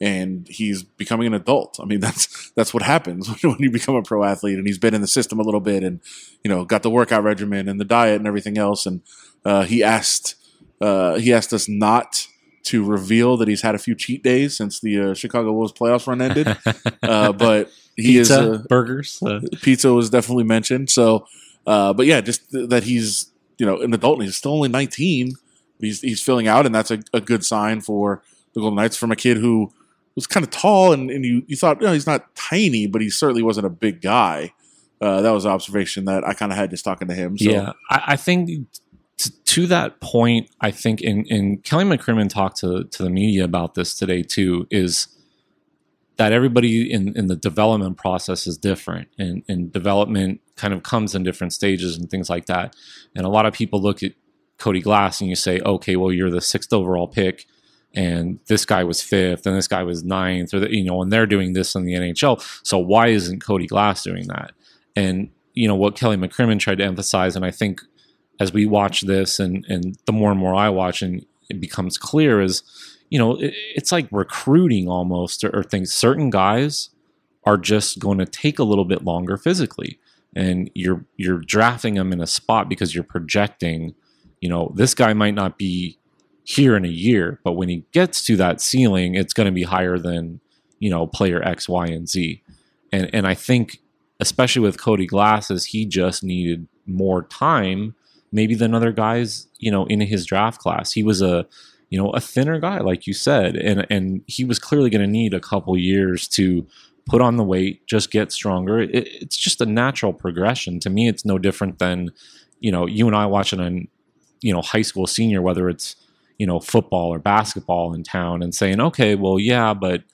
and he's becoming an adult. I mean, [LAUGHS] that's that's what happens [LAUGHS] when you become a pro athlete, and he's been in the system a little bit, and you know, got the workout regimen and the diet and everything else. And uh, he asked uh, he asked us not to reveal that he's had a few cheat days since the uh, Chicago Wolves playoffs run ended. [LAUGHS] uh, but he Pizza, is uh, burgers. Uh, pizza was definitely mentioned. So, uh, but yeah, just th- that he's you know an adult and he's still only 19. He's he's filling out, and that's a, a good sign for the Golden Knights from a kid who was kind of tall, and, and you you thought you know, he's not tiny, but he certainly wasn't a big guy. Uh, that was an observation that I kind of had just talking to him. So, Yeah, I, I think t- to that point, I think in, in Kelly McCrimmon talked to to the media about this today too. Is that everybody in, in the development process is different, and, and development kind of comes in different stages and things like that. And a lot of people look at Cody Glass and you say, okay, well, you're the sixth overall pick, and this guy was fifth, and this guy was ninth, or the, you know, and they're doing this in the NHL. So why isn't Cody Glass doing that? And you know what Kelly McCrimmon tried to emphasize, and I think as we watch this, and and the more and more I watch, and it becomes clear is, you know, it, it's like recruiting almost, or, or things. Certain guys are just going to take a little bit longer physically, and you're you're drafting them in a spot because you're projecting, you know, this guy might not be here in a year, but when he gets to that ceiling, it's going to be higher than you know player X, Y, and Z, and and I think especially with Cody Glasses, he just needed more time, maybe than other guys, you know, in his draft class. He was a, you know, a thinner guy, like you said, and and he was clearly going to need a couple years to put on the weight, just get stronger. It, it's just a natural progression. To me, it's no different than, you know, you and I watching an, you know, high school senior, whether it's, you know, football or basketball in town, and saying, okay, well, yeah, but,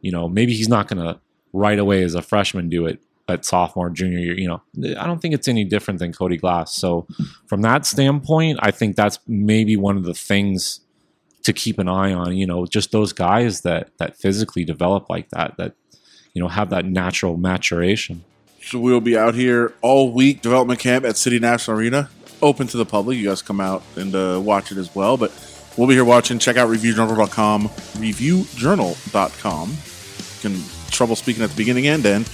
you know, maybe he's not going to right away as a freshman do it at sophomore, junior year. You know, I don't think it's any different than Cody Glass. So, from that standpoint, I think that's maybe one of the things to keep an eye on. You know, just those guys that that physically develop like that, that you know have that natural maturation. So we'll be out here all week, development camp at City National Arena, open to the public. You guys come out and uh, watch it as well. But we'll be here watching. Check out reviewjournal.com, reviewjournal.com. You can trouble speaking at the beginning and end.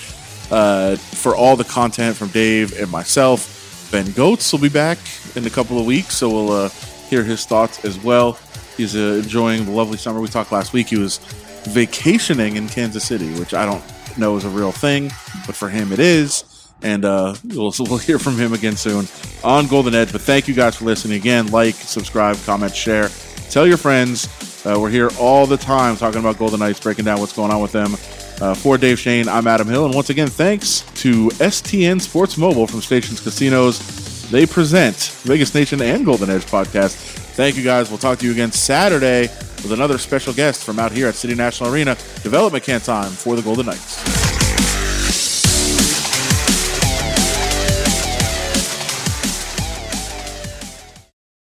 Uh, for all the content from Dave and myself, Ben Gotz will be back in a couple of weeks, so we'll uh, hear his thoughts as well. He's uh, enjoying the lovely summer. We talked last week. He was vacationing in Kansas City, which I don't know is a real thing, but for him it is. And uh, we'll, we'll [LAUGHS] hear from him again soon on Golden Edge. But thank you guys for listening again. Like, subscribe, comment, share. Tell your friends. Uh, we're here all the time talking about Golden Knights, breaking down what's going on with them. Uh, for Dave Schoen, I'm Adam Hill. And once again, thanks to STN Sports Mobile from Stations Casinos. They present Vegas Nation and Golden Edge podcast. Thank you guys. We'll talk to you again Saturday with another special guest from out here at City National Arena. Development time for the Golden Knights.